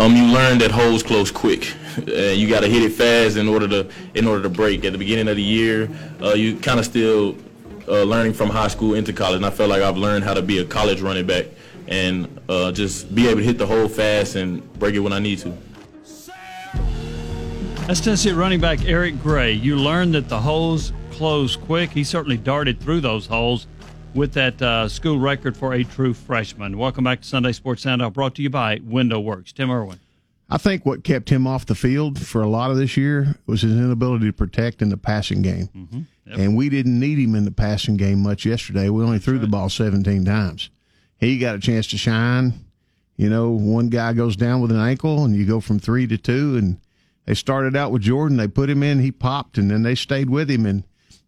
um, you learn that holes close quick. Uh, you got to hit it fast in order to in order to break. At the beginning of the year, uh, you kind of still uh, learning from high school into college, and I felt like I've learned how to be a college running back and uh, just be able to hit the hole fast and break it when I need to. That's Tennessee running back Eric Gray. You learned that the holes close quick. He certainly darted through those holes with that uh, school record for a true freshman. Welcome back to Sunday Sports Sound brought to you by Window Works. Tim Irwin. I think what kept him off the field for a lot of this year was his inability to protect in the passing game. Mm-hmm. Yep. And we didn't need him in the passing game much yesterday. We only That's threw right. the ball 17 times. He got a chance to shine. You know, one guy goes down with an ankle and you go from three to two. And they started out with Jordan. They put him in, he popped, and then they stayed with him. And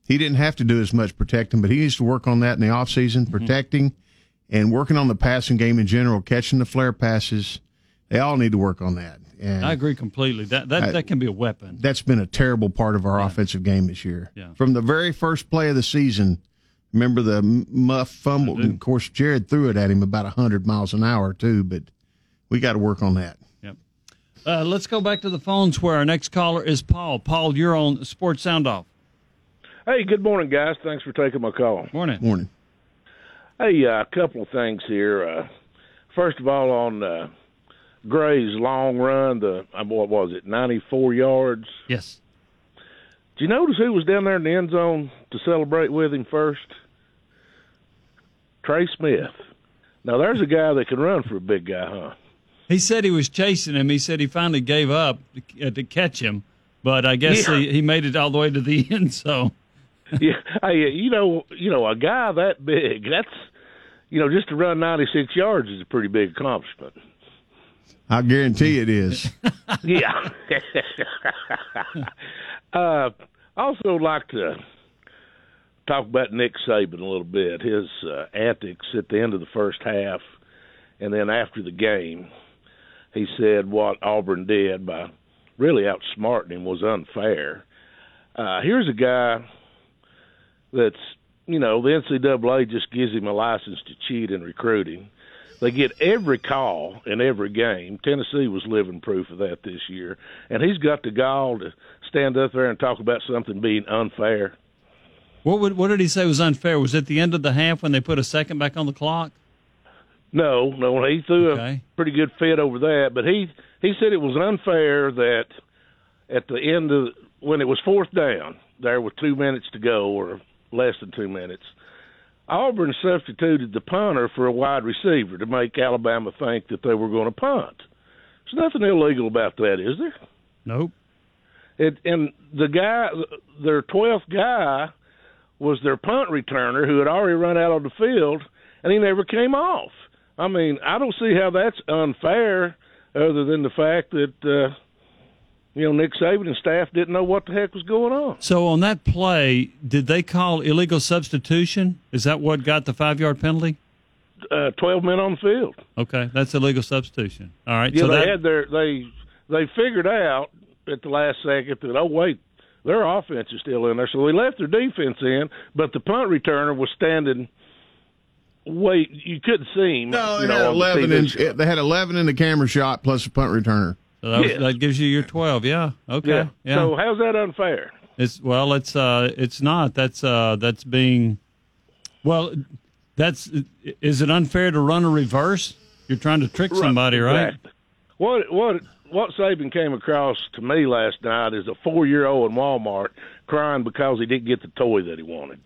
he didn't have to do as much protecting, but he needs to work on that in the offseason, mm-hmm. protecting and working on the passing game in general, catching the flare passes. They all need to work on that. And I agree completely. That that, I, that can be a weapon. That's been a terrible part of our yeah. offensive game this year. Yeah. From the very first play of the season, remember the muff fumble? And of course, Jarrett threw it at him about 100 miles an hour, too, but we got to work on that. Yep. Uh, let's go back to the phones where our next caller is Paul. Paul, you're on Sports Sound Off. Hey, good morning, guys. Thanks for taking my call. Morning. Morning. Hey, uh, a couple of things here. Uh, first of all, on uh, Gray's long run, the uh, what was it, ninety-four yards? Yes. Did you notice who was down there in the end zone to celebrate with him first? Trey Smith. Now there's a guy that can run for a big guy, huh? He said he was chasing him. He said he finally gave up to, uh, to catch him, but I guess yeah. he, he made it all the way to the end zone yeah, hey, you know, you know, a guy that big, that's, you know, just to run 96 yards is a pretty big accomplishment. I guarantee it is. yeah. uh, also like to talk about Nick Saban a little bit. His uh, antics at the end of the first half, and then after the game, he said what Auburn did by really outsmarting him was unfair. Uh, here's a guy that's you know the NCAA just gives him a license to cheat in recruiting. They get every call in every game. Tennessee was living proof of that this year, and he's got the gall to stand up there and talk about something being unfair. What would, what did he say was unfair? Was it the end of the half when they put a second back on the clock? No, no, he threw okay. a pretty good fit over that, but he he said it was unfair that at the end of when it was fourth down, there with two minutes to go or less than two minutes. Auburn substituted the punter for a wide receiver to make Alabama think that they were going to punt. There's nothing illegal about that, is there? Nope. It, and the guy, their twelfth guy, was their punt returner who had already run out on the field, and he never came off. I mean, I don't see how that's unfair, other than the fact that uh, you know, Nick Saban and staff didn't know what the heck was going on. So on that play, did they call illegal substitution? Is that what got the five yard penalty? Uh, Twelve men on the field. Okay, that's illegal substitution. All right. Yeah, so they that... had their they they figured out at the last second that oh wait their offense is still in there, so they left their defense in, but the punt returner was standing. Wait, you couldn't see him. No, they had know, eleven. In, they had eleven in the camera shot plus a punt returner. So that, yes. that, gives you your twelve. Yeah. Okay. Yeah. yeah. So how's that unfair? It's well, it's uh, it's not. That's uh, that's being, well, that's is it unfair to run a reverse? You're trying to trick somebody, right? right? What what what Saban came across to me last night is a four year old in Walmart crying because he didn't get the toy that he wanted.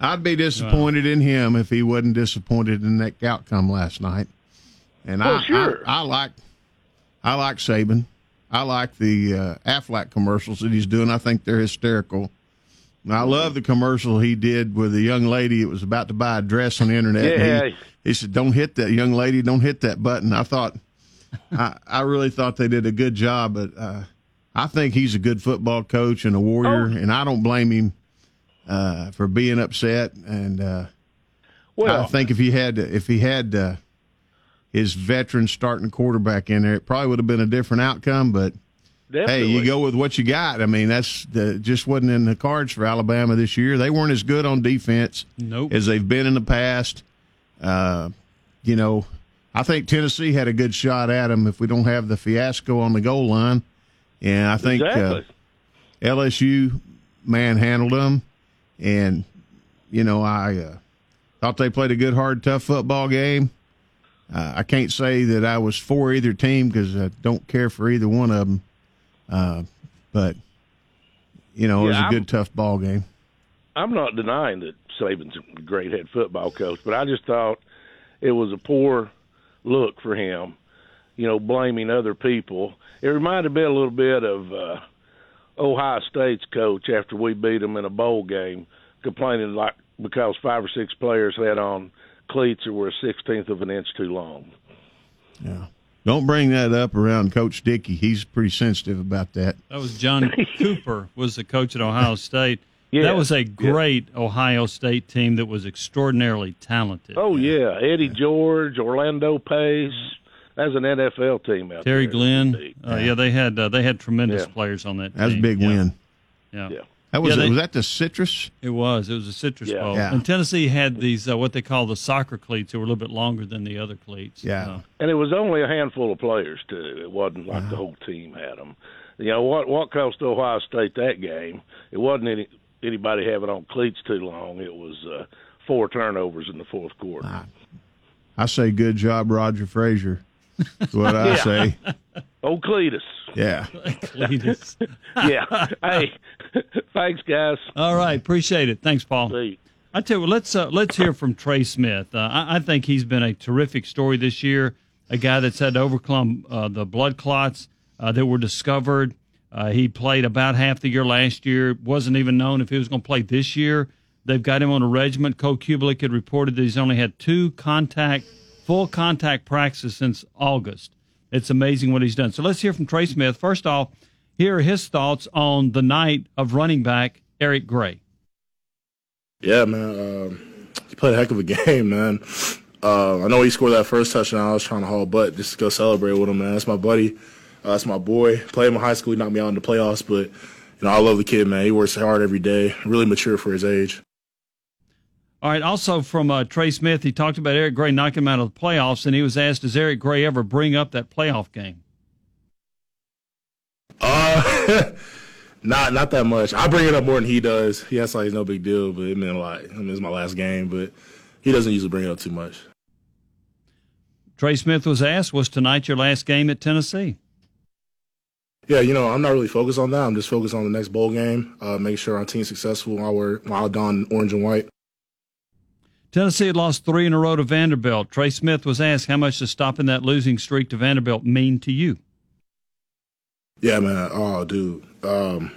I'd be disappointed in him if he wasn't disappointed in that outcome last night. And well, I, sure. I, I like I like Saban. I like the uh, Aflac commercials that he's doing. I think they're hysterical. I love the commercial he did with a young lady that was about to buy a dress on the internet. Yeah. He, he, said, "Don't hit that young lady. Don't hit that button." I thought, I, I really thought they did a good job, but uh, I think he's a good football coach and a warrior, oh. and I don't blame him uh, for being upset. And uh, well, I think if he had if he had uh, his veteran starting quarterback in there, it probably would have been a different outcome. But Definitely. hey, you go with what you got. I mean, that's the, just wasn't in the cards for Alabama this year. They weren't as good on defense nope. as they've been in the past. Uh, you know, I think Tennessee had a good shot at him if we don't have the fiasco on the goal line. And I think exactly. uh, LSU manhandled them. And, you know, I uh, thought they played a good, hard, tough football game. Uh, I can't say that I was for either team because I don't care for either one of them. Uh, but, you know, it was Yeah, a good, tough ball game. I'm not denying that Saban's a great head football coach, but I just thought it was a poor look for him. You know, blaming other people. It reminded me a little bit of uh, Ohio State's coach after we beat them in a bowl game, complaining like because five or six players had on cleats that were a sixteenth of an inch too long. Yeah. Don't bring that up around Coach Dickey. He's pretty sensitive about that. That was John Cooper was the coach at Ohio State. Yeah, that was a yeah. great Ohio State team that was extraordinarily talented. Oh yeah, Eddie George, Orlando Pace. That's an NFL team out Terry there. Glenn. Uh, yeah, they had uh, they had tremendous Yeah. players on that. That was a big Yeah. win. Yeah. Yeah. That was Yeah, they- was that the citrus? It was. It was a Citrus Yeah. Bowl. Yeah. And Tennessee had these uh, what they call the soccer cleats that were a little bit longer than the other cleats. Yeah. Uh, And it was only a handful of players too. It wasn't like the whole team had them. You know what? What cost Ohio State that game? It wasn't any anybody having on cleats too long. It was uh, four turnovers in the fourth quarter. I say good job, Roger Frazier. That's what I Yeah. say. Oh, Cletus. Yeah. Cletus. Yeah. hey, thanks, guys. All right, appreciate it. Thanks, Paul. I tell you, what, let's uh, let's hear from Trey Smith. Uh, I, I think he's been a terrific story this year. A guy that's had to overcome uh, the blood clots uh, that were discovered. Uh, he played about half the year last year. wasn't even known if he was going to play this year. They've got him on a regiment. Cole Cubelic had reported that he's only had two contact, full contact practices since August. It's amazing what he's done. So let's hear from Trey Smith. First off, here are his thoughts on the night of running back Eric Gray. Yeah, man. Um, he played a heck of a game, man. Uh, I know he scored that first touchdown. I was trying to haul butt just to go celebrate with him, man. That's my buddy. Uh, that's my boy. Played him in high school. He knocked me out in the playoffs, but you know I love the kid, man. He works hard every day. Really mature for his age. All right. Also from uh, Trey Smith, he talked about Eric Gray knocking him out of the playoffs, and he was asked, "Does Eric Gray ever bring up that playoff game?" Uh, not not that much. I bring it up more than he does. He has like it's no big deal, but it meant a lot. I mean, it's my last game, but he doesn't usually bring it up too much. Trey Smith was asked, "Was tonight your last game at Tennessee?" Yeah, you know, I'm not really focused on that. I'm just focused on the next bowl game, uh, making sure our team's successful while we're while don orange and white. Tennessee had lost three in a row to Vanderbilt. Trey Smith was asked, "How much does stopping that losing streak to Vanderbilt mean to you?" Yeah, man. Oh, dude. Um,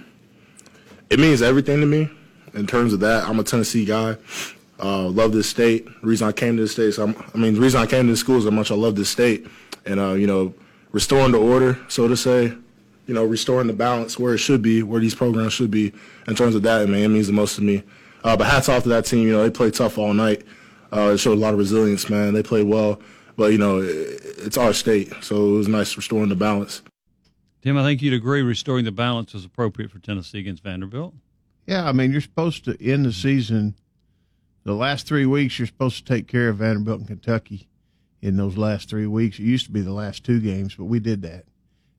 it means everything to me in terms of that. I'm a Tennessee guy. Uh, love this state. Reason I came to this state, I'm, I mean, the reason I came to this school is how much I love this state. And, uh, you know, restoring the order, so to say, you know, restoring the balance where it should be, where these programs should be in terms of that, man, it means the most to me. Uh, but hats off to that team. You know, they played tough all night. Uh, it showed a lot of resilience, man. They played well. But, you know, it, it's our state, so it was nice restoring the balance. Tim, I think you'd agree restoring the balance was appropriate for Tennessee against Vanderbilt. Yeah, I mean, you're supposed to end the season. The last three weeks, you're supposed to take care of Vanderbilt and Kentucky. In those last three weeks, it used to be the last two games, but we did that.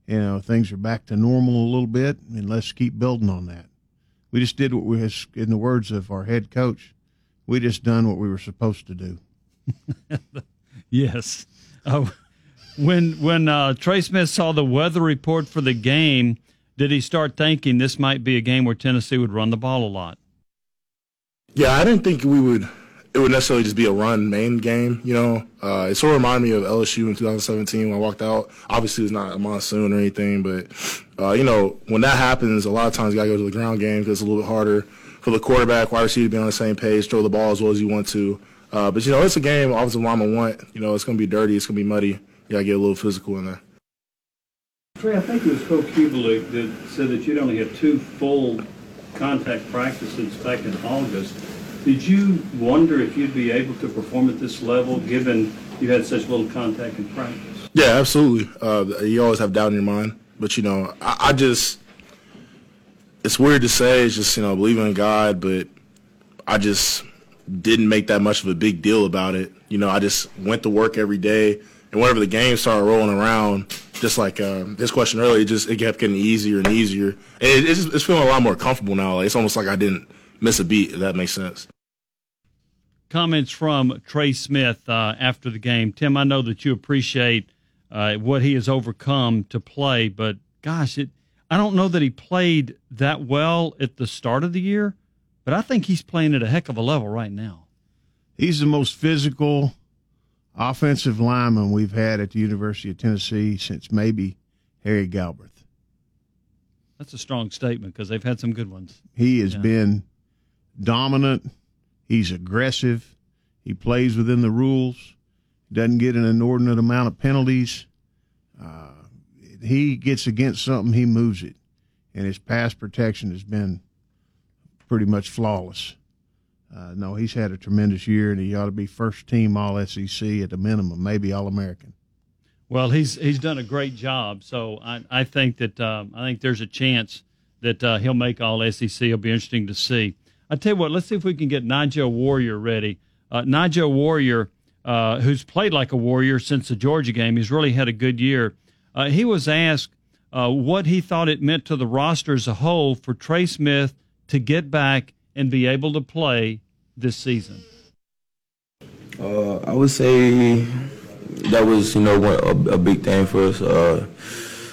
You know, things are back to normal a little bit, and let's keep building on that. We just did what we, in the words of our head coach, we just done what we were supposed to do. Yes. Uh, when when uh, Trey Smith saw the weather report for the game, did he start thinking this might be a game where Tennessee would run the ball a lot? Yeah, I didn't think we would. It would necessarily just be a run main game. You know, uh, it sort of reminded me of LSU in 2017 when I walked out. Obviously, it's not a monsoon or anything, but uh, you know, when that happens, a lot of times you gotta go to the ground game because it's a little bit harder for the quarterback, wide receiver to be on the same page, throw the ball as well as you want to. Uh, but you know, it's a game. Obviously, Llama want. You know, it's gonna be dirty. It's gonna be muddy. You gotta get a little physical in there. Trey, I think it was Coach Cubelic that said that you'd only had two full contact practices back in August. Did you wonder if you'd be able to perform at this level, given you had such little contact in practice? Yeah, absolutely. Uh, you always have doubt in your mind, but you know, I, I just it's weird to say. It's just you know believing in God, but I just didn't make that much of a big deal about it. You know, I just went to work every day And whenever the game started rolling around, just like uh, this question earlier, it just it kept getting easier and easier. And it, it's, it's feeling a lot more comfortable now. Like, it's almost like I didn't miss a beat. If that makes sense. Comments from Trey Smith uh, after the game. Tim, I know that you appreciate uh, what he has overcome to play, but gosh, it, I don't know that he played that well at the start of the year, but I think he's playing at a heck of a level right now. He's the most physical offensive lineman we've had at the University of Tennessee since maybe Harry Galbreath. That's a strong statement because they've had some good ones. He has yeah. been dominant. He's aggressive. He plays within the rules. Doesn't get an inordinate amount of penalties. Uh, he gets against something, he moves it, and his pass protection has been pretty much flawless. Uh, no, he's had a tremendous year, and he ought to be first team All SEC at the minimum, maybe All American. Well, he's he's done a great job. So I, I think that um, I think there's a chance that uh, he'll make All SEC. It'll be interesting to see. I tell you what, let's see if we can get Nigel Warrior ready. Uh, Nigel Warrior, uh, who's played like a warrior since the Georgia game, he's really had a good year. Uh, he was asked uh, what he thought it meant to the roster as a whole for Trey Smith to get back and be able to play this season? Uh, I would say that was, you know, a, a big thing for us. Uh,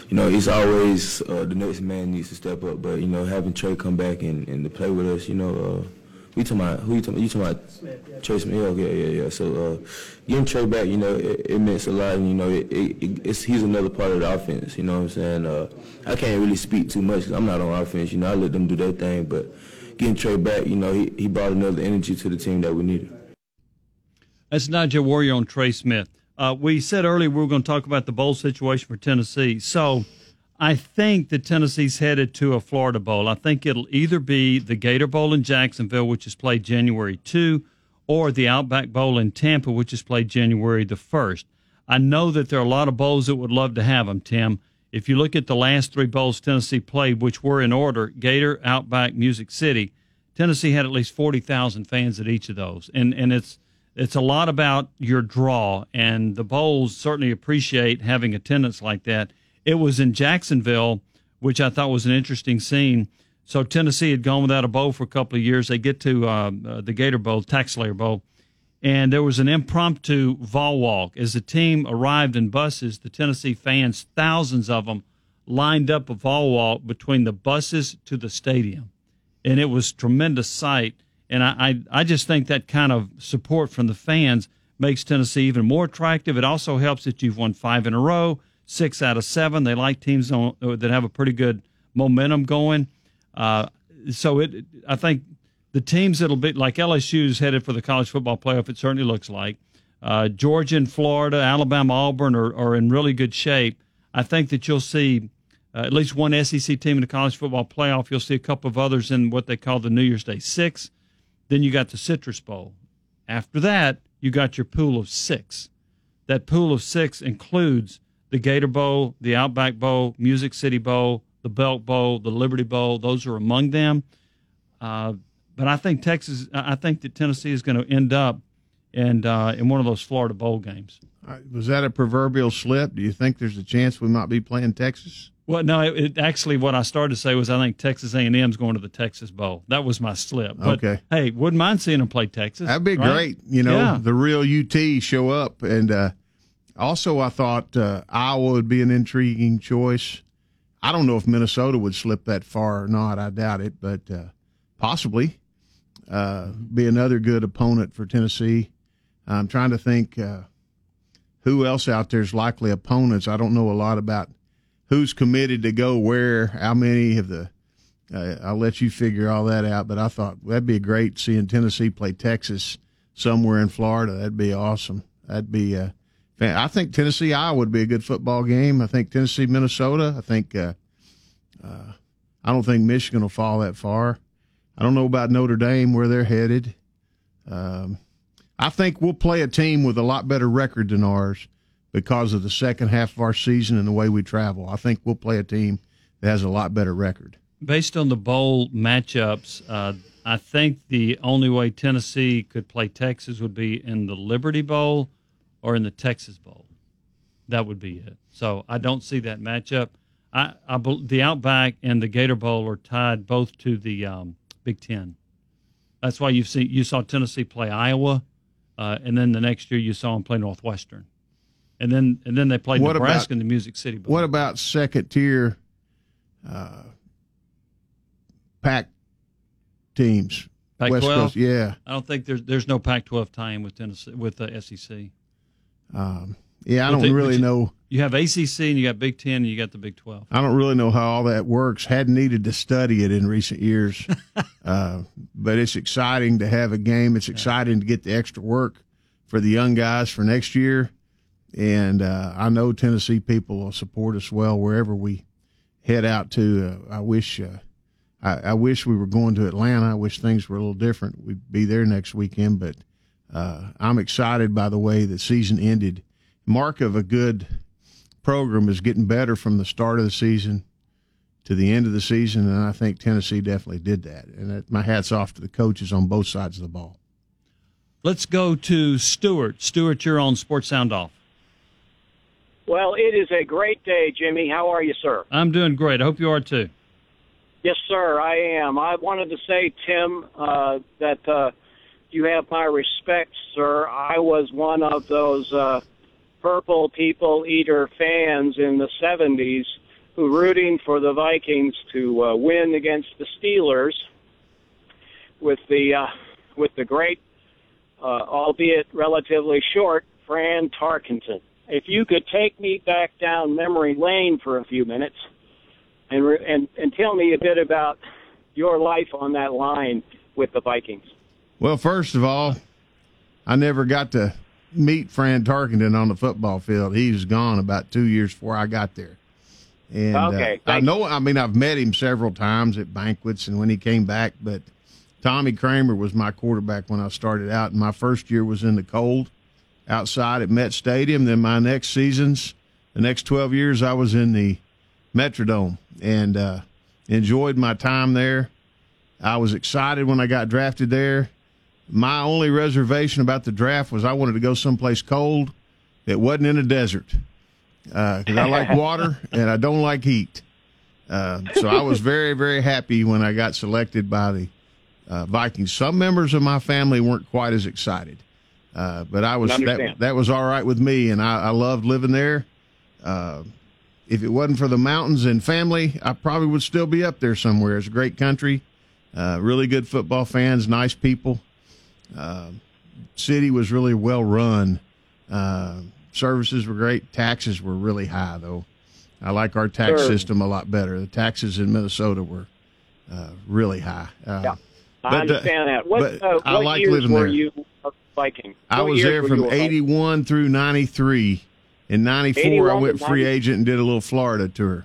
you know, it's always uh, the next man needs to step up, but you know, having Trey come back and, and to play with us, you know, uh, we talking about who you talking, you talking about? Smith, yeah. Trey Smith. Yeah, yeah, yeah. So uh, getting Trey back, you know, it, it meant a lot. And, you know, it, it, it's he's another part of the offense. You know what I'm saying? Uh, I can't really speak too much because I'm not on offense. You know, I let them do their thing, but getting Trey back, you know, he, he brought another energy to the team that we needed. That's Nigel Warrior on Trey Smith. Uh, we said earlier we were going to talk about the bowl situation for Tennessee. So I think that Tennessee's headed to a Florida Bowl. I think it'll either be the Gator Bowl in Jacksonville, which is played January 2, or the Outback Bowl in Tampa, which is played January the 1st. I know that there are a lot of bowls that would love to have them, Tim. If you look at the last three bowls Tennessee played, which were in order Gator, Outback, Music City, Tennessee had at least 40,000 fans at each of those. And, and it's, it's a lot about your draw, and the Bowls certainly appreciate having attendance like that. It was in Jacksonville, which I thought was an interesting scene. So Tennessee had gone without a bowl for a couple of years. They get to uh, uh, the Gator Bowl, TaxSlayer Bowl, and there was an impromptu vol walk. As the team arrived in buses, the Tennessee fans, thousands of them, lined up a vol walk between the buses to the stadium, and it was tremendous sight. And I, I, I just think that kind of support from the fans makes Tennessee even more attractive. It also helps that you've won five in a row, six out of seven. They like teams on, that have a pretty good momentum going. Uh, so it, I think the teams that'll be like LSU is headed for the college football playoff. It certainly looks like uh, Georgia and Florida, Alabama, Auburn are, are in really good shape. I think that you'll see uh, at least one SEC team in the college football playoff. You'll see a couple of others in what they call the New Year's Day Six. Then you got the Citrus Bowl. After that, you got your pool of six. That pool of six includes the Gator Bowl, the Outback Bowl, Music City Bowl, the Belk Bowl, the Liberty Bowl. Those are among them. Uh, but I think Texas. I think that Tennessee is going to end up in uh, in one of those Florida bowl games. Was that a proverbial slip? Do you think there's a chance we might be playing Texas? Well, no. It, it actually, what I started to say was I think Texas A and M's going to the Texas Bowl. That was my slip. But, okay. Hey, wouldn't mind seeing them play Texas. That'd be right? great. You know, yeah. the real UT show up, and uh, also I thought uh, Iowa would be an intriguing choice. I don't know if Minnesota would slip that far or not. I doubt it, but uh, possibly uh, be another good opponent for Tennessee. I'm trying to think uh, who else out there is likely opponents. I don't know a lot about who's committed to go where, how many of the. Uh, I'll let you figure all that out. But I thought that'd be great seeing Tennessee play Texas somewhere in Florida. That'd be awesome. That'd be. Uh, I think Tennessee Iowa would be a good football game. I think Tennessee Minnesota. I think. Uh, uh, I don't think Michigan will fall that far. I don't know about Notre Dame where they're headed. Um, I think we'll play a team with a lot better record than ours because of the second half of our season and the way we travel. I think we'll play a team that has a lot better record. Based on the bowl matchups, uh, I think the only way Tennessee could play Texas would be in the Liberty Bowl or in the Texas Bowl. That would be it. So I don't see that matchup. I, I the Outback and the Gator Bowl are tied both to the um, Big Ten. That's why you've seen you saw Tennessee play Iowa, uh, and then the next year you saw them play Northwestern, and then and then they played What Nebraska about- in the Music City Bowl. What about second tier uh, pack teams? West Pac-12? Coast, yeah. I don't think there's there's no Pac-12 tie-in with Tennessee with the SEC. Um, yeah, I don't really you- know. You have ACC and you got Big Ten and you got the Big 12. I don't really know how all that works. Hadn't needed to study it in recent years, uh, but it's exciting to have a game. It's exciting to get the extra work for the young guys for next year, and uh, I know Tennessee people will support us well wherever we head out to. Uh, I wish. Uh, I, I wish we were going to Atlanta. I wish things were a little different. We'd be there next weekend, but uh, I'm excited by the way the season ended. Mark of a good program is getting better from the start of the season to the end of the season, and I think Tennessee definitely did that. And that, my hats off to the coaches on both sides of the ball. Let's go to Stewart. Stewart, you're on Sports Sound Off. Well, it is a great day, Jimmy. How are you, sir? I'm doing great. I hope you are too. Yes, sir, I am. I wanted to say, Tim, uh, that uh, you have my respect, sir. I was one of those uh, purple people eater fans in the 70s who rooting for the Vikings to uh, win against the Steelers with the uh, with the great, uh, albeit relatively short, Fran Tarkenton. If you could take me back down memory lane for a few minutes and re- and and tell me a bit about your life on that line with the Vikings. Well, first of all, I never got to meet Fran Tarkenton on the football field. He was gone about two years before I got there. And Okay, uh, I know. I mean, I've met him several times at banquets and when he came back. But Tommy Kramer was my quarterback when I started out, and my first year was in the cold outside at Met Stadium. Then my next seasons, the next twelve years, I was in the Metrodome and uh, enjoyed my time there. I was excited when I got drafted there. My only reservation about the draft was I wanted to go someplace cold that wasn't in a desert because I like water and I don't like heat. Uh, so I was very, very happy when I got selected by the uh, Vikings. Some members of my family weren't quite as excited, uh, but I was that, that was all right with me, and I, I loved living there. Uh, if it wasn't for the mountains and family, I probably would still be up there somewhere. It's a great country, uh, really good football fans, nice people. Uh, city was really well run. Uh, services were great. Taxes were really high, though. I like our tax Sure. system a lot better. The taxes in Minnesota were uh, really high. Uh, Yeah. I But, understand that. What, but uh, I like years living were there. you Viking? I was there from you a Viking? 81 through 93. In 94, I went free agent and did a little Florida tour.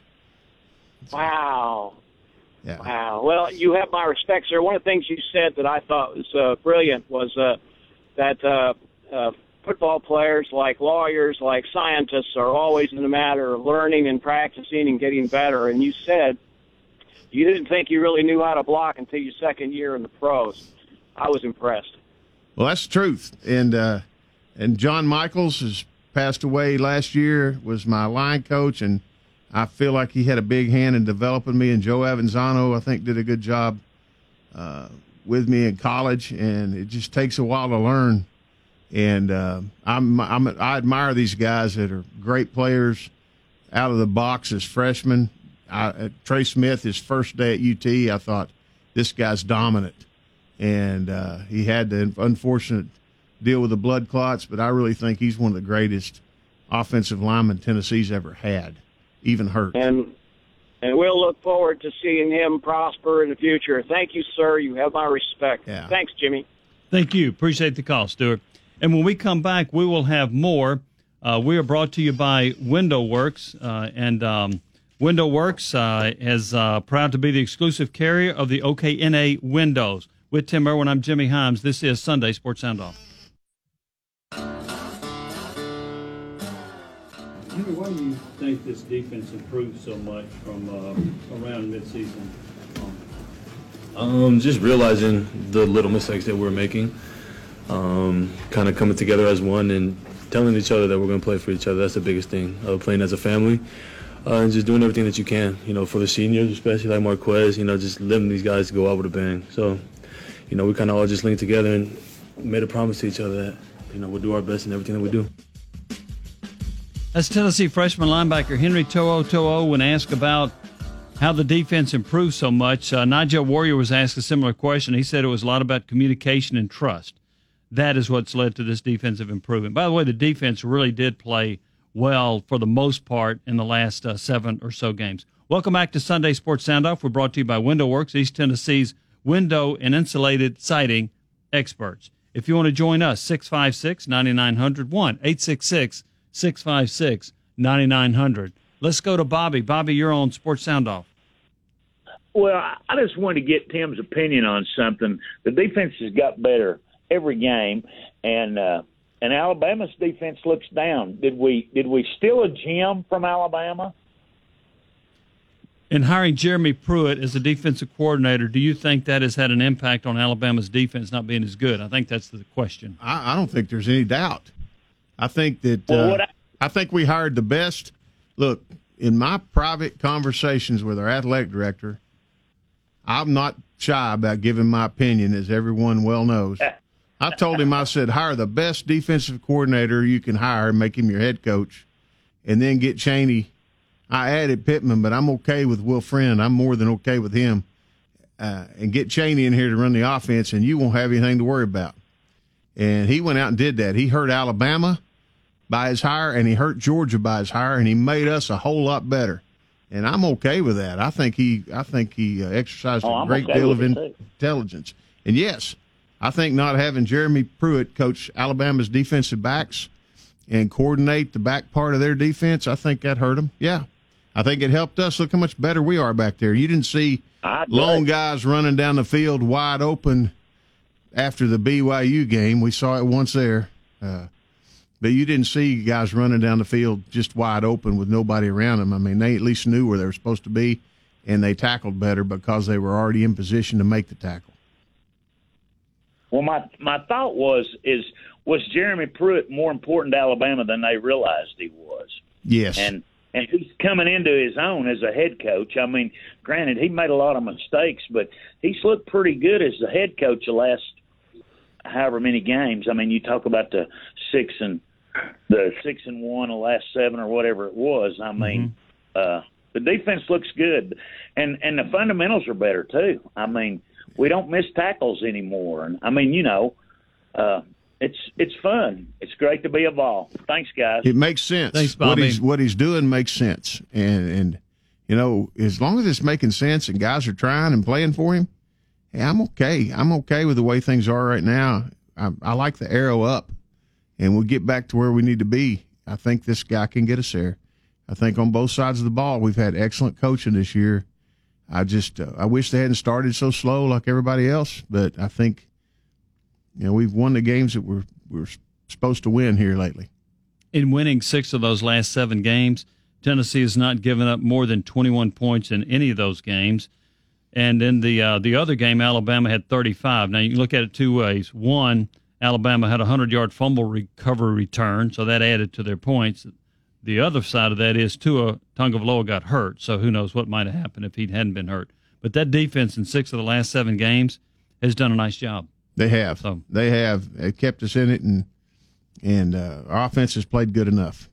Wow. Yeah. Wow. Well, you have my respect, sir. One of the things you said that I thought was uh, brilliant was uh, that uh, uh, football players, like lawyers, like scientists, are always in the matter of learning and practicing and getting better. And you said you didn't think you really knew how to block until your second year in the pros. I was impressed. Well, that's the truth. And uh, and John Michels has passed away last year. Was my line coach, and I feel like he had a big hand in developing me. And Joe Avezzano, I think, did a good job uh, with me in college. And it just takes a while to learn. And uh, I'm, I'm I admire these guys that are great players out of the box as freshmen. I, uh, Trey Smith, his first day at UT, I thought this guy's dominant and uh, he had the unfortunate deal with the blood clots. But I really think he's one of the greatest offensive linemen Tennessee's ever had, even hurt. And and we'll look forward to seeing him prosper in the future. Thank you, sir. You have my respect. Yeah. Thanks, Jimmy. Thank you. Appreciate the call, Stuart. And when we come back, we will have more. Uh, we are brought to you by Window Works, uh, and um, Window Works uh, is uh, proud to be the exclusive carrier of the OKNA windows. With Tim Irwin, I'm Jimmy Hyams. This is Sunday Sports Sound Off. Jimmy, why do you think this defense improved so much from uh, around midseason? Um, just realizing the little mistakes that we're making, um, kind of coming together as one, and telling each other that we're going to play for each other. That's the biggest thing. Uh, playing as a family. Uh, and just doing everything that you can, you know, for the seniors, especially like Marquez, you know, just letting these guys go out with a bang. So, you know, we kind of all just linked together and made a promise to each other that, you know, we'll do our best in everything that we do. That's Tennessee freshman linebacker Henry To'o To'o when asked about how the defense improved so much. Uh, Nigel Warrior was asked a similar question. He said it was a lot about communication and trust. That is what's led to this defensive improvement. By the way, the defense really did play well for the most part in the last uh, seven or so games. Welcome back to Sunday Sports Soundoff. We're brought to you by Window Works, East Tennessee's window and insulated siding experts. If you want to join us, 656 9900 1 866 656 9900. Let's go to Bobby. Bobby, you're on Sports Soundoff. Well, I just wanted to get Tim's opinion on something. The defense has got better every game, and uh, and Alabama's defense looks down. Did we did we steal a gem from Alabama? In hiring Jeremy Pruitt as the defensive coordinator, do you think that has had an impact on Alabama's defense not being as good? I think that's the question. I, I don't think there's any doubt. I think that well, uh, I, I think we hired the best. Look, in my private conversations with our athletic director, I'm not shy about giving my opinion, as everyone well knows. I told him, I said, hire the best defensive coordinator you can hire, make him your head coach, and then get Chaney. I added Pittman, but I'm okay with Will Friend. I'm more than okay with him. Uh, and get Chaney in here to run the offense, and you won't have anything to worry about. And he went out and did that. He hurt Alabama by his hire, and he hurt Georgia by his hire, and he made us a whole lot better and I'm okay with that. I think he, I think he uh, exercised oh, a great okay deal of intelligence. And yes, I think not having Jeremy Pruitt coach Alabama's defensive backs and coordinate the back part of their defense, I think that hurt them. Yeah, I think it helped us. Look how much better we are back there. You didn't see long guys running down the field wide open after the BYU game. We saw it once there. Uh, but you didn't see guys running down the field just wide open with nobody around them. I mean, they at least knew where they were supposed to be, and they tackled better because they were already in position to make the tackle. Well, my my thought was is was Jeremy Pruitt more important to Alabama than they realized he was? Yes, and and he's coming into his own as a head coach. I mean, granted, he made a lot of mistakes, but he's looked pretty good as the head coach the last however many games. I mean, you talk about the six and the six and one, the last seven or whatever it was. I mean, mm-hmm. uh, the defense looks good, and and the fundamentals are better too. I mean, we don't miss tackles anymore, and I mean, you know, uh, it's it's fun. It's great to be a ball. Thanks, guys. It makes sense. Thanks, Bobby. What he's what he's doing makes sense, and and you know, as long as it's making sense and guys are trying and playing for him, hey, I'm okay. I'm okay with the way things are right now. I, I like the arrow up and we'll get back to where we need to be. I think this guy can get us there. I think on both sides of the ball, we've had excellent coaching this year. I just uh, I wish they hadn't started so slow like everybody else, but I think you know we've won the games that we're we're supposed to win here lately. In winning six of those last seven games, Tennessee has not given up more than 21 points in any of those games. And in the uh, the other game, Alabama had 35. Now you can look at it two ways. One, Alabama had a 100 yard fumble recovery return, so that added to their points. The other side of that is Tua Tagovailoa got hurt, so who knows what might have happened if he hadn't been hurt. But that defense in six of the last seven games has done a nice job. They have. So, they have. They kept us in it, and and uh, our offense has played good enough.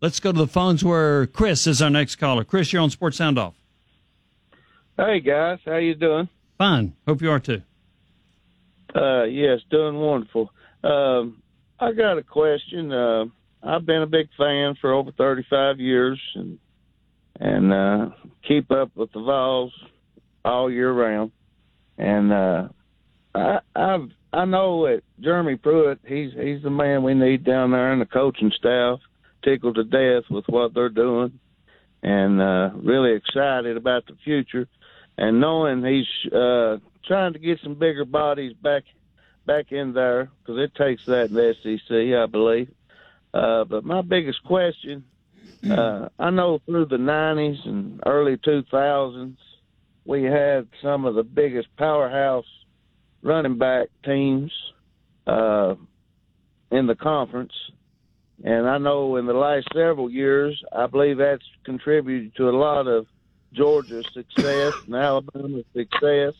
Let's go to the phones where Chris is our next caller. Chris, you're on Sports Sound Off. Hey guys, how you doing? Fine. Hope you are too. Uh, yes, doing wonderful. Um, I got a question. Uh, I've been a big fan for over 35 years and and uh, keep up with the Vols all year round. And uh, I I've I know that Jeremy Pruitt he's he's the man we need down there, and the coaching staff tickled to death with what they're doing, and uh, really excited about the future. And knowing he's uh, trying to get some bigger bodies back back in there because it takes that in the SEC, I believe. Uh, but my biggest question, uh, I know through the '90s and early 2000s, we had some of the biggest powerhouse running back teams uh, in the conference, and I know in the last several years, I believe that's contributed to a lot of Georgia's success and Alabama's success.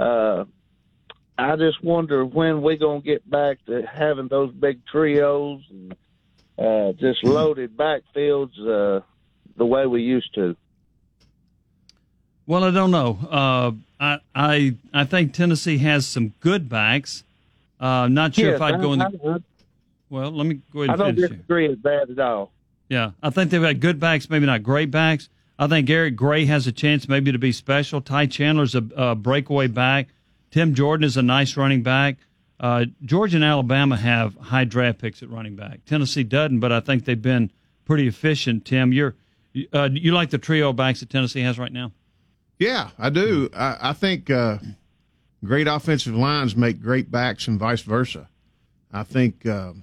Uh, I just wonder when we're going to get back to having those big trios and uh, just loaded backfields uh, the way we used to. Well, I don't know. Uh, I, I I think Tennessee has some good backs. Uh, not sure yes, if I'd go in the. I, I, well, let me go ahead I don't here. disagree with that at all. Yeah, I think they've got good backs, maybe not great backs. I think Eric Gray has a chance maybe to be special. Ty Chandler's a, a breakaway back. Tim Jordan is a nice running back. Uh, Georgia and Alabama have high draft picks at running back. Tennessee doesn't, but I think they've been pretty efficient. Tim, you're uh, you like the trio backs that Tennessee has right now? Yeah, I do. I, I think uh, great offensive lines make great backs and vice versa. I think uh,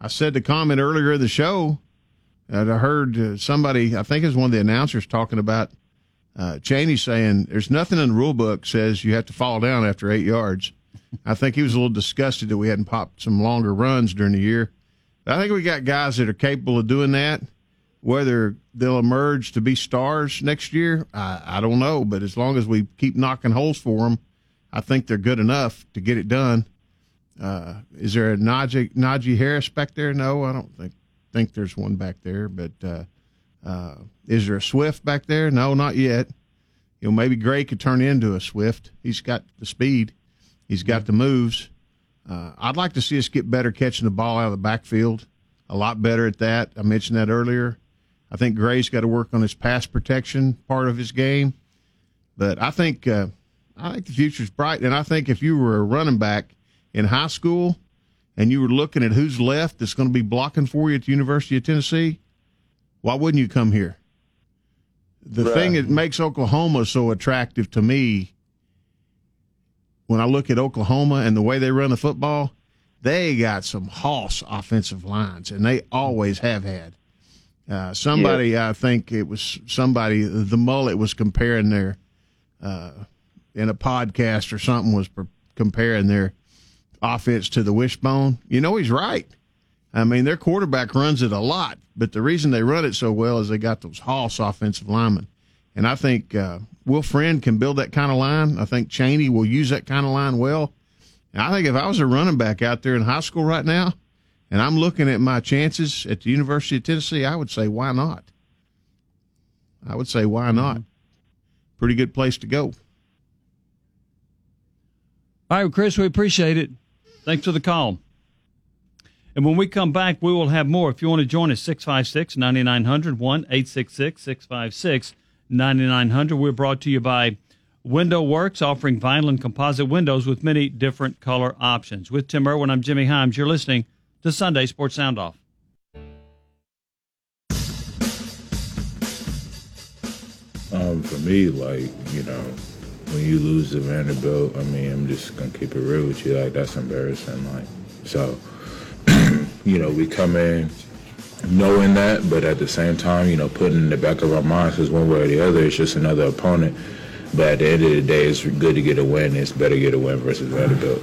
I said the comment earlier in the show that I heard uh, somebody, I think it was one of the announcers talking about uh, Chaney saying there's nothing in the rule book says you have to fall down after eight yards. I think he was a little disgusted that we hadn't popped some longer runs during the year. I think we got guys that are capable of doing that. Whether they'll emerge to be stars next year, I, I don't know. But as long as we keep knocking holes for them, I think they're good enough to get it done. Uh, is there a Najee, Najee Harris back there? No, I don't think think there's one back there. But uh, uh, is there a Swift back there? No, not yet. You know, maybe Gray could turn into a Swift. He's got the speed. He's got the moves. Uh, I'd like to see us get better catching the ball out of the backfield. A lot better at that. I mentioned that earlier. I think Gray's got to work on his pass protection part of his game. But I think uh, I think the future's bright. And I think if you were a running back in high school and you were looking at who's left that's going to be blocking for you at the University of Tennessee, why wouldn't you come here? The Right. thing that makes Oklahoma so attractive to me when I look at Oklahoma and the way they run the football, they got some hoss offensive lines, and they always have had. Uh, somebody, I think it was somebody, the mullet was comparing their, uh, in a podcast or something, was per- comparing their offense to the wishbone. You know, he's right. I mean, their quarterback runs it a lot, but the reason they run it so well is they got those hoss offensive linemen. And I think uh, Will Friend can build that kind of line. I think Chaney will use that kind of line well. And I think if I was a running back out there in high school right now, and I'm looking at my chances at the University of Tennessee, I would say, why not? I would say, why not? Pretty good place to go. All right, Chris, we appreciate it. Thanks for the call. And when we come back, we will have more. If you want to join us, 656 9900 1 866 656 9900. We're brought to you by Window Works, offering vinyl and composite windows with many different color options. With Tim Irwin, I'm Jimmy Hyams. You're listening to Sunday Sports Sound Off. Um, for me, like, you know, when you lose to Vanderbilt, I mean, I'm just gonna keep it real with you. Like, that's embarrassing. Like, so, you know, we come in knowing that, but at the same time, you know, putting in the back of our minds, because one way or the other, it's just another opponent. But at the end of the day, it's good to get a win. It's better to get a win versus Vanderbilt.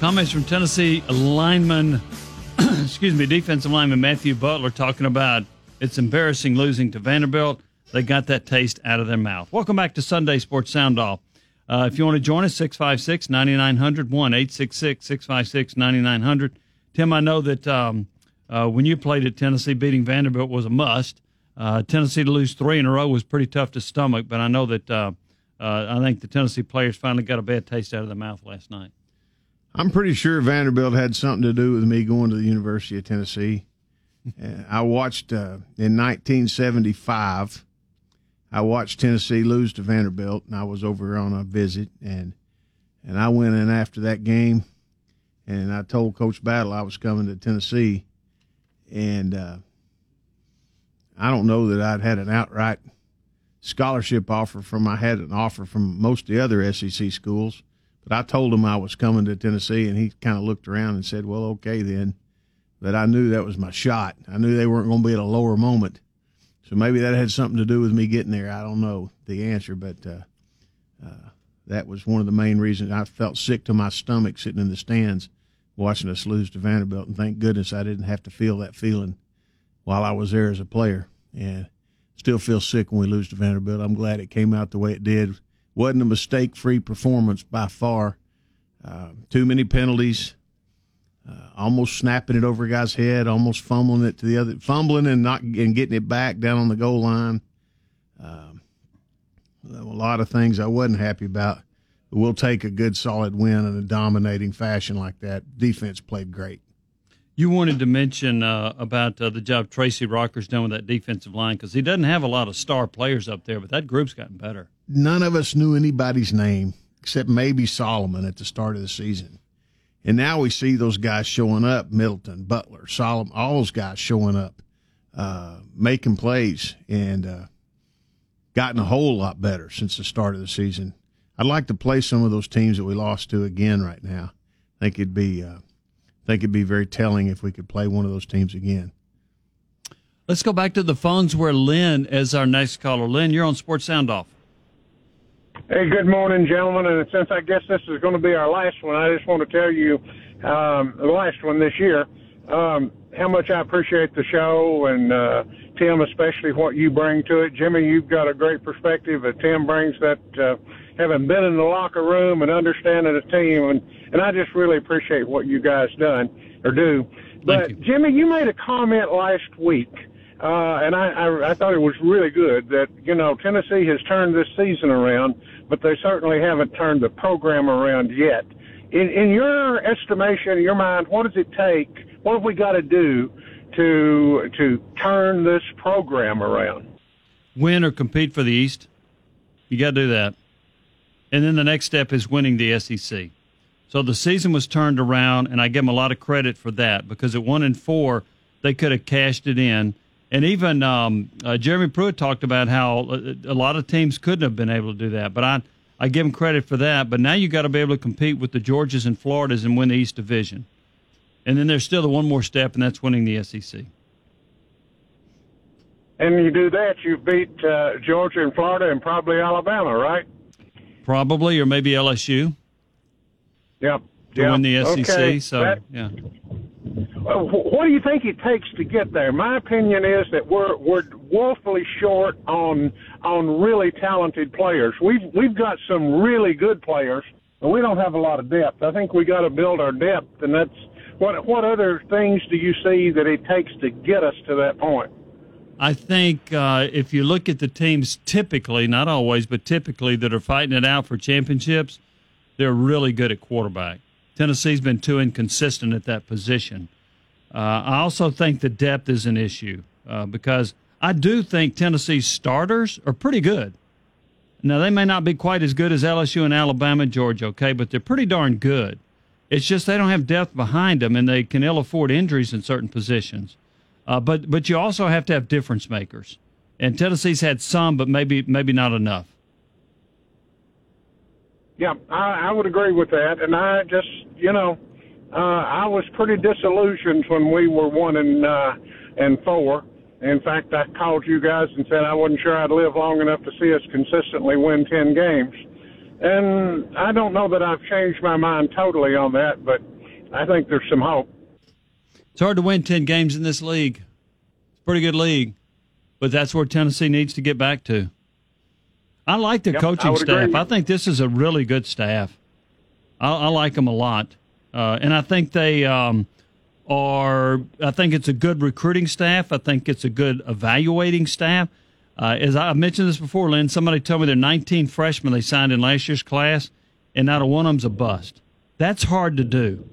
Comments from Tennessee lineman, excuse me, defensive lineman Matthew Butler talking about it's embarrassing losing to Vanderbilt. They got that taste out of their mouth. Welcome back to Sunday Sports Sound Off. Uh, if you want to join us, 656 9900 1 866 656 9900. Tim, I know that um, uh, when you played at Tennessee, beating Vanderbilt was a must. Uh, Tennessee to lose three in a row was pretty tough to stomach, but I know that uh, uh, I think the Tennessee players finally got a bad taste out of their mouth last night. I'm pretty sure Vanderbilt had something to do with me going to the University of Tennessee. Uh, I watched uh, in 1975. I watched Tennessee lose to Vanderbilt, and I was over on a visit, and and I went in after that game, and I told Coach Battle I was coming to Tennessee, and uh, I don't know that I'd had an outright scholarship offer from. I had an offer from most of the other SEC schools. But I told him I was coming to Tennessee, and he kind of looked around and said, "Well, okay then." But I knew that was my shot. I knew they weren't going to be at a lower moment, so maybe that had something to do with me getting there. I don't know the answer, but uh, uh, that was one of the main reasons I felt sick to my stomach sitting in the stands watching us lose to Vanderbilt, and thank goodness I didn't have to feel that feeling while I was there as a player. And still feel sick when we lose to Vanderbilt. I'm glad it came out the way it did. wasn't a mistake-free performance by far. Uh, too many penalties. Uh, almost snapping it over a guy's head, almost fumbling it to the other, fumbling and not and getting it back down on the goal line. Um, a lot of things I wasn't happy about. We'll take a good, solid win in a dominating fashion like that. Defense played great. You wanted to mention uh, about uh, the job Tracy Rocker's done with that defensive line because he doesn't have a lot of star players up there, but that group's gotten better. None of us knew anybody's name except maybe Solomon at the start of the season. And now we see those guys showing up Middleton, Butler, Solomon, all those guys showing up, uh, making plays, and uh, gotten a whole lot better since the start of the season. I'd like to play some of those teams that we lost to again right now. I think it'd be, uh, I think it'd be very telling if we could play one of those teams again. Let's go back to the phones where Lynn is our next caller. Lynn, you're on Sports Sound Off. Hey, good morning, gentlemen. And since I guess this is going to be our last one, I just want to tell you, um, the last one this year, um, how much I appreciate the show and uh, Tim, especially what you bring to it. Jimmy, you've got a great perspective that Tim brings that uh, having been in the locker room and understanding the team, and and I just really appreciate what you guys done or do. But you. Jimmy, you made a comment last week uh, and I, I, I thought it was really good that you know Tennessee has turned this season around, but they certainly haven't turned the program around yet. In, in your estimation, in your mind, what does it take? What have we got to do to to turn this program around? Win or compete for the East. You got to do that, and then the next step is winning the SEC. So the season was turned around, and I give them a lot of credit for that because at one and four, they could have cashed it in and even um, uh, Jeremy Pruitt talked about how a, a, lot of teams couldn't have been able to do that. But I, I give him credit for that. But now you got to be able to compete with the Georgias and Floridas and win the East Division. And then there's still the one more step, and that's winning the SEC. And you do that, you beat uh, Georgia and Florida and probably Alabama, right? Probably, or maybe LSU. Yep. To yep. win the SEC. Okay. So, that, yeah. What do you think it takes to get there? My opinion is that we're we're woefully short on on really talented players. We've we've got some really good players, but we don't have a lot of depth. I think we got to build our depth, and that's what what other things do you see that it takes to get us to that point? I think uh, if you look at the teams typically, not always, but typically that are fighting it out for championships, they're really good at quarterback. Tennessee's been too inconsistent at that position. Uh, I also think the depth is an issue uh, because I do think Tennessee's starters are pretty good. Now, they may not be quite as good as LSU and Alabama Georgia, okay, but they're pretty darn good. It's just they don't have depth behind them and they can ill afford injuries in certain positions. Uh, but but you also have to have difference makers. And Tennessee's had some, but maybe maybe not enough. Yeah, I, I would agree with that. And I just, you know, uh, I was pretty disillusioned when we were one and uh, and four. In fact, I called you guys and said I wasn't sure I'd live long enough to see us consistently win ten games. And I don't know that I've changed my mind totally on that, but I think there's some hope. It's hard to win ten games in this league. It's a pretty good league, but that's where Tennessee needs to get back to. I like the Yep, coaching would staff. agree. I think this is a really good staff. I, I like them a lot, uh, and I think they um, are. I think it's a good recruiting staff. I think it's a good evaluating staff. Uh, as I mentioned this before, Lynn, somebody told me there are 19 freshmen they signed in last year's class, and not a one of them's a bust. That's hard to do.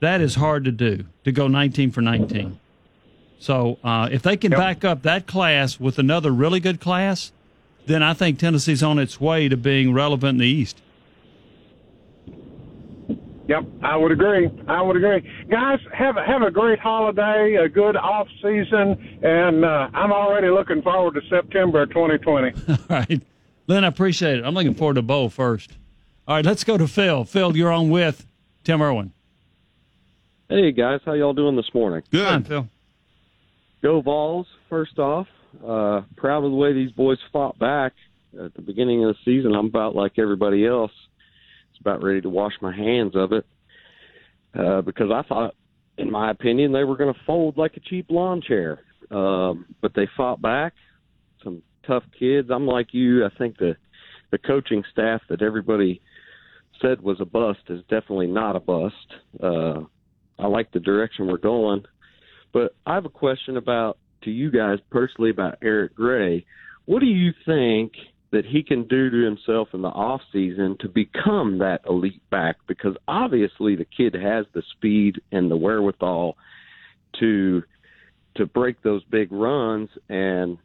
That is hard to do to go 19 for 19. So uh, if they can back up that class with another really good class, then I think Tennessee's on its way to being relevant in the East. Yep, I would agree. I would agree. Guys, have a, have a great holiday, a good off season, and uh, I'm already looking forward to September 2020. All right. Lynn, I appreciate it. I'm looking forward to bowl first. All right, let's go to Phil. Phil, you're on with Tim Irwin. Hey guys, how y'all doing this morning? Good. Fine, Phil. Go Vols! First off, uh, proud of the way these boys fought back at the beginning of the season. I'm about like everybody else. It's about ready to wash my hands of it. uh, because I thought, in my opinion, they were going to fold like a cheap lawn chair. Um, but they fought back. Some tough kids. I'm like you. I think the the coaching staff that everybody said was a bust is definitely not a bust. Uh, I like the direction we're going. But I have a question about to you guys personally about Eric Gray. What do you think that he can do to himself in the off season to become that elite back? Because obviously the kid has the speed and the wherewithal to to break those big runs and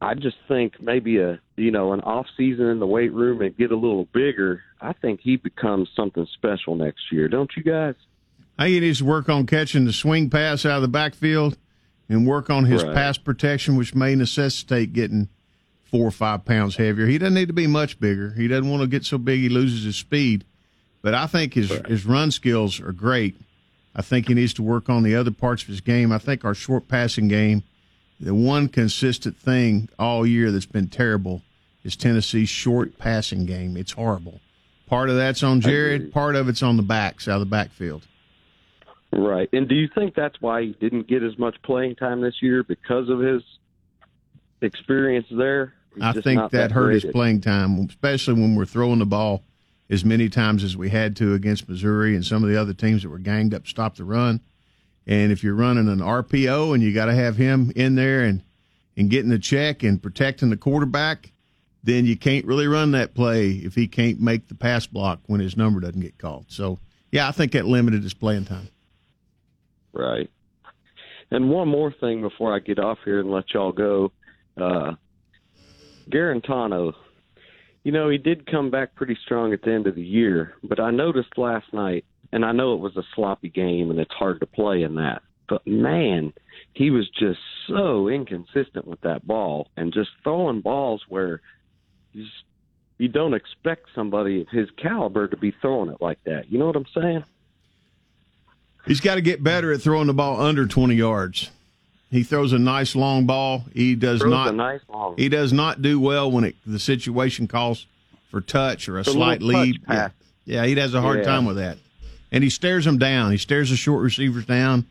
I just think maybe a you know an off season in the weight room and get a little bigger. I think he becomes something special next year, don't you guys? I think he needs to work on catching the swing pass out of the backfield and work on his Right. pass protection, which may necessitate getting four or five pounds heavier. He doesn't need to be much bigger. He doesn't want to get so big he loses his speed. But I think his his run skills are great. I think he needs to work on the other parts of his game. I think our short passing game, the one consistent thing all year that's been terrible is Tennessee's short passing game. It's horrible. Part of that's on Jarrett. Part of it's on the backs out of the backfield. Right. And do you think that's why he didn't get as much playing time this year because of his experience there? He's I think that hurt his playing time, especially when we're throwing the ball as many times as we had to against Missouri and some of the other teams that were ganged up to stop the run. And if you're running an RPO and you got to have him in there and and getting the check and protecting the quarterback, then you can't really run that play if he can't make the pass block when his number doesn't get called. So, yeah, I think that limited his playing time. Right. And one more thing before I get off here and let y'all go. Uh, Guarantano, you know, he did come back pretty strong at the end of the year, but I noticed last night, and I know it was a sloppy game and it's hard to play in that, but man, he was just so inconsistent with that ball and just throwing balls where you, just, you don't expect somebody of his caliber to be throwing it like that. You know what I'm saying? He's got to get better at throwing the ball under 20 yards. He throws a nice long ball. He does Throws not. nice He does not do well when it, the situation calls for touch or a The slight lead. Yeah. yeah, he has a hard Yeah. time with that, and he stares them down. He stares the short receivers down,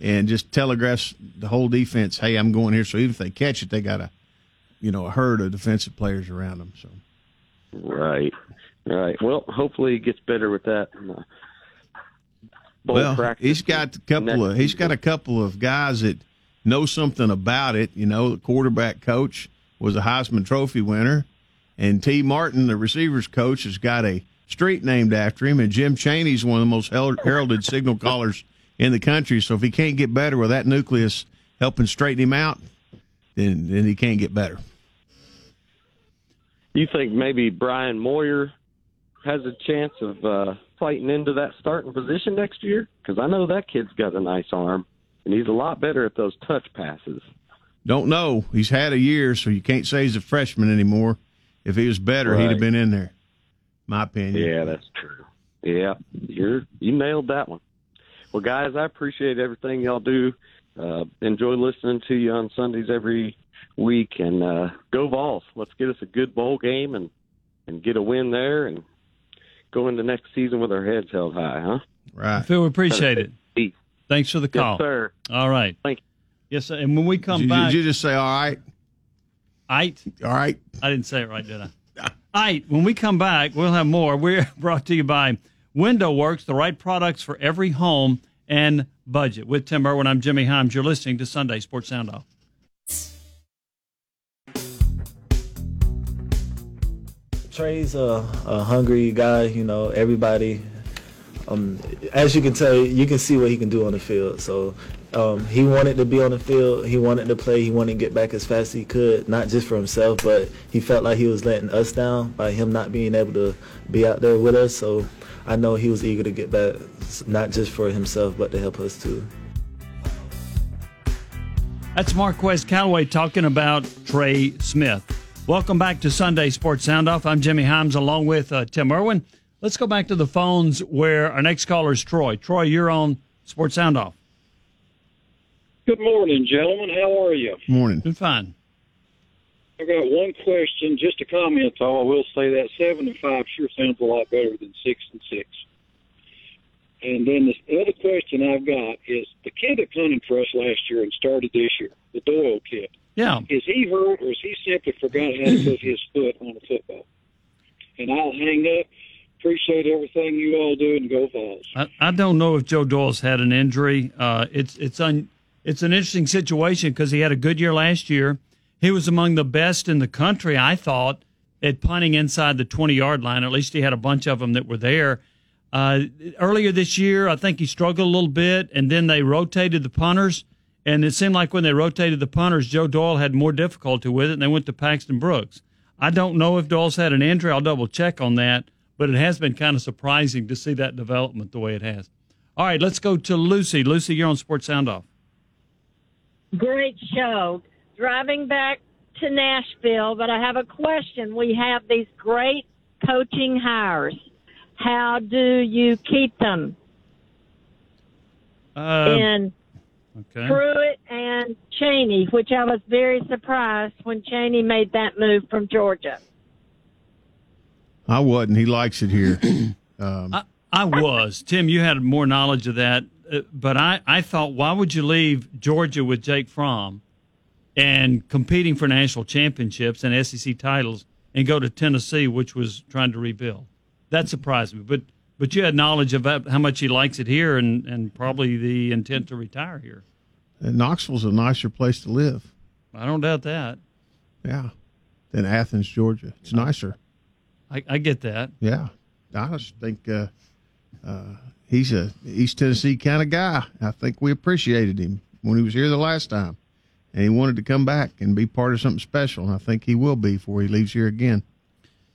and just telegraphs the whole defense, "Hey, I'm going here." So even if they catch it, they got a, you know, a herd of defensive players around them. So Right, right. Well, hopefully he gets better with that. In well, practice he's got a couple of he's got a couple of guys that know something about it. You know, the quarterback coach was a Heisman Trophy winner, and Tee Martin, the receivers coach, has got a street named after him, and Jim Chaney's one of the most heralded signal callers in the country. So if he can't get better with that nucleus helping straighten him out, then then he can't get better. You think maybe Brian Maurer has a chance of uh, fighting into that starting position next year? Because I know that kid's got a nice arm, and he's a lot better at those touch passes. Don't know. He's had a year, so you can't say he's a freshman anymore. If he was better, he'd have been in there. My opinion. Yeah, that's true. Yeah, you're you nailed that one. Well, guys, I appreciate everything y'all do. Uh, enjoy listening to you on Sundays every week, and uh, go Vols. Let's get us a good bowl game and and get a win there, and go into next season with our heads held high, huh? Right. Phil, we appreciate it. Thanks for the Yes, call. sir. All right. Thank you. Yes, sir. And when we come Did you, back, did you just say all right? Ite. All right. I didn't say it right, did I? Ite. When we come back, we'll have more. We're brought to you by Window Works, the right products for every home and budget. With Tim Irwin, I'm Jimmy Hyams. You're listening to Sunday Sports Sound Off. Trey's a, a hungry guy. You know, everybody. Um, as you can tell, you can see what he can do on the field. So um, he wanted to be on the field. He wanted to play. He wanted to get back as fast as he could, not just for himself, but he felt like he was letting us down by him not being able to be out there with us. So I know he was eager to get back, not just for himself, but to help us too. That's Marquez Callaway talking about Trey Smith. Welcome back to Sunday Sports Sound Off. I'm Jimmy Hyams along with uh, Tim Irwin. Let's go back to the phones where our next caller is Troy. Troy, you're on Sports Sound Off. Good morning, gentlemen. How are you? Morning. Doing fine. I got one question, just a comment. Though I will say that seven and five sure sounds a lot better than six and six. And then the other question I've got is the kid that punted for us last year and started this year, the Doyle kid. Yeah. Is he hurt or is he simply forgot how to put his foot on a football? And I'll hang up. Appreciate everything you all do and go Vols. I, I don't know if Joe Doyle's had an injury. Uh, it's it's un, it's an interesting situation because he had a good year last year. He was among the best in the country, I thought, at punting inside the 20 yard line. At least he had a bunch of them that were there. Uh, earlier this year, I think he struggled a little bit, and then they rotated the punters. And it seemed like when they rotated the punters, Joe Doyle had more difficulty with it, and they went to Paxton Brooks. I don't know if Doyle's had an injury. I'll double check on that, but it has been kind of surprising to see that development the way it has. All right, let's go to Lucy. Lucy, you're on Sports Sound Off. Great show. Driving back to Nashville, but I have a question. We have these great coaching hires. How do you keep them? Uh, and okay. Pruitt and Chaney, which I was very surprised when Chaney made that move from Georgia. I wasn't. He likes it here. Um, I, I was. Tim, you had more knowledge of that. Uh, but I, I thought, why would you leave Georgia with Jake Fromm and competing for national championships and SEC titles and go to Tennessee, which was trying to rebuild? That surprised me. But but you had knowledge of how much he likes it here and, and probably the intent to retire here. and Knoxville's a nicer place to live. I don't doubt that. Yeah. Than Athens, Georgia. It's nicer. I, I get that. Yeah. I just think uh, uh, he's a East Tennessee kind of guy. I think we appreciated him when he was here the last time. And he wanted to come back and be part of something special. And I think he will be before he leaves here again.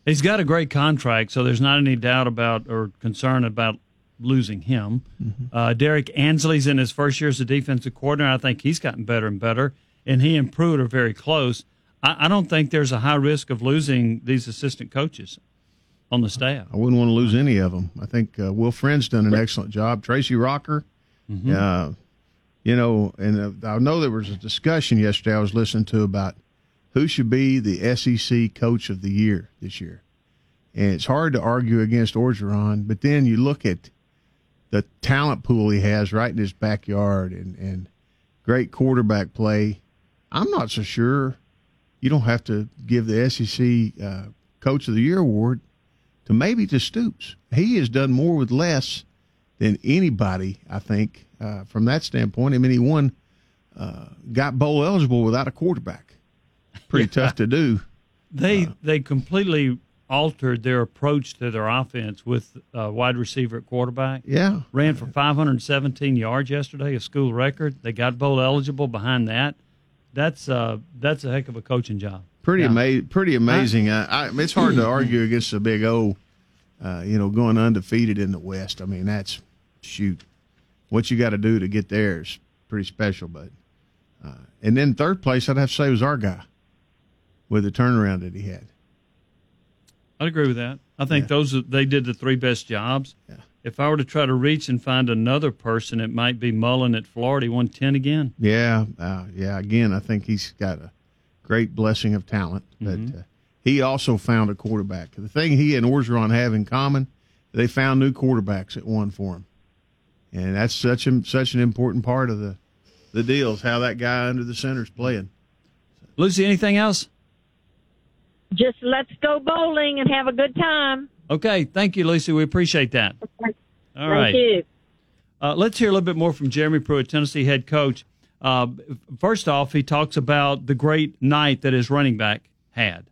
He's got a great contract, so there's not any doubt about or concern about losing him. Uh, Derrick Ansley's in his first year as a defensive coordinator. I think he's gotten better and better, and he and Pruitt are very close. I, I don't think there's a high risk of losing these assistant coaches on the staff. I wouldn't want to lose any of them. I think uh, Will Friend's done an excellent job. Tracy Rocker, Mhm. uh, you know, and uh, I know there was a discussion yesterday I was listening to about who should be the SEC coach of the year this year. And it's hard to argue against Orgeron, but then you look at the talent pool he has right in his backyard and, and great quarterback play. I'm not so sure you don't have to give the SEC uh, Coach of the Year award to maybe to Stoops. He has done more with less than anybody, I think, uh, from that standpoint. I mean, he won, uh, got bowl eligible without a quarterback. Pretty tough to do. They they completely altered their approach to their offense with uh, wide receiver at quarterback. Yeah. Ran for 517 yards yesterday, a school record. They got bowl eligible behind that. That's uh that's a heck of a coaching job. Pretty Yeah. ama- pretty amazing. I, I, it's hard to argue against the Big O, uh, you know, going undefeated in the West. I mean, that's shoot, what you got to do to get there is pretty special. But uh, and then third place, I'd have to say was our guy with the turnaround that he had. I'd agree with that. I think those are, they did the three best jobs. Yeah. If I were to try to reach and find another person, it might be Mullen at Florida. He won 10 again. Yeah, uh, yeah. Again, I think he's got a great blessing of talent, but uh, he also found a quarterback. The thing he and Orgeron have in common, they found new quarterbacks that won for him, and that's such a, such an important part of the the deal is how that guy under the center is playing. Lucy, anything else? Just let's go bowling and have a good time. Okay. Thank you, Lucy. We appreciate that. All Thank right. you. Uh, let's hear a little bit more from Jeremy Pruitt, Tennessee head coach. Uh, first off, he talks about the great night that his running back had.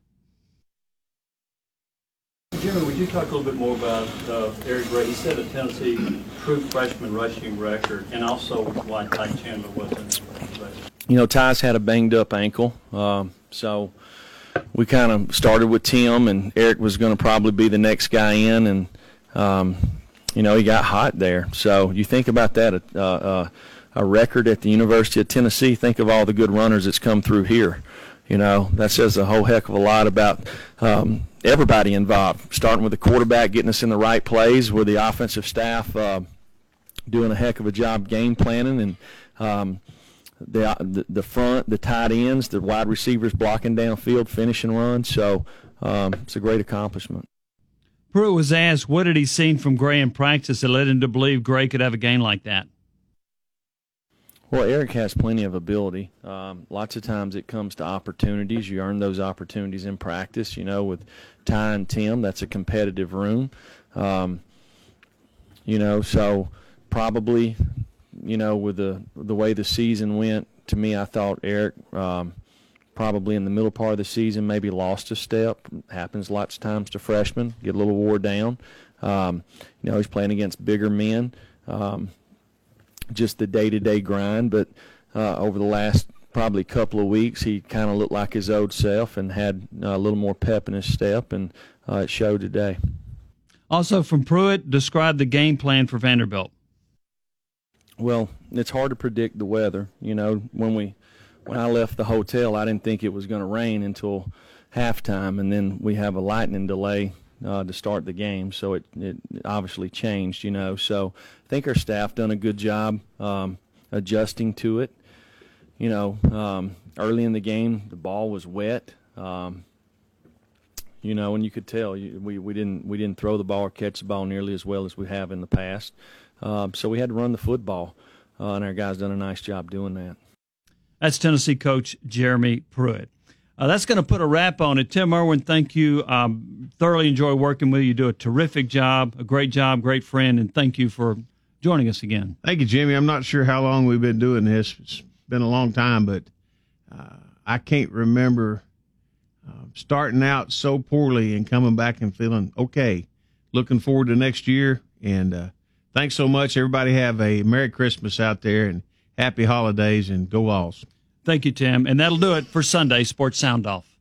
Jimmy, would you talk a little bit more about uh, Eric Gray? He set a Tennessee true freshman rushing record, and also why Ty Chandler wasn't. you know, Ty's had a banged up ankle, um, so we kind of started with Tim, and Eric was going to probably be the next guy in, and um, you know, he got hot there. So you think about that, a record at the University of Tennessee. Think of all the good runners that's come through here. You know, that says a whole heck of a lot about um, everybody involved, starting with the quarterback getting us in the right plays, with the offensive staff uh, doing a heck of a job game planning, and um, the, the the front, the tight ends, the wide receivers blocking downfield, finishing runs. So um, it's a great accomplishment. Pruitt was asked what had he seen from Gray in practice that led him to believe Gray could have a game like that. Well, Eric has plenty of ability. Um, lots of times it comes to opportunities. You earn those opportunities in practice. You know, with Ty and Tim, that's a competitive room. Um, you know, so probably, you know, with the the way the season went, to me, I thought Eric um, probably in the middle part of the season maybe lost a step. Happens lots of times to freshmen, get a little wore down. Um, you know, he's playing against bigger men. Um, just the day-to-day grind, but uh, over the last probably couple of weeks, he kind of looked like his old self and had uh, a little more pep in his step, and uh, it showed today. Also from Pruitt, describe the game plan for Vanderbilt. Well, it's hard to predict the weather. You know, when we when I left the hotel, I didn't think it was going to rain until halftime, and then we have a lightning delay uh, to start the game, so it, it obviously changed. You know, so I think our staff done a good job um, adjusting to it. You know, um, early in the game, the ball was wet. Um, you know, and you could tell you, we, we didn't we didn't throw the ball or catch the ball nearly as well as we have in the past. Um, so we had to run the football, uh, and our guys done a nice job doing that. That's Tennessee coach Jeremy Pruitt. Uh, that's going to put a wrap on it. Tim Irwin, thank you. Um, thoroughly enjoy working with you. You do a terrific job, a great job, great friend, and thank you for joining us again. Thank you, Jimmy. I'm not sure how long we've been doing this. It's been a long time, but uh, I can't remember uh, starting out so poorly and coming back and feeling okay. Looking forward to next year. And uh, thanks so much. Everybody have a Merry Christmas out there and happy holidays and go Vols. Thank you, Tim. And that'll do it for Sunday Sports Sound Off.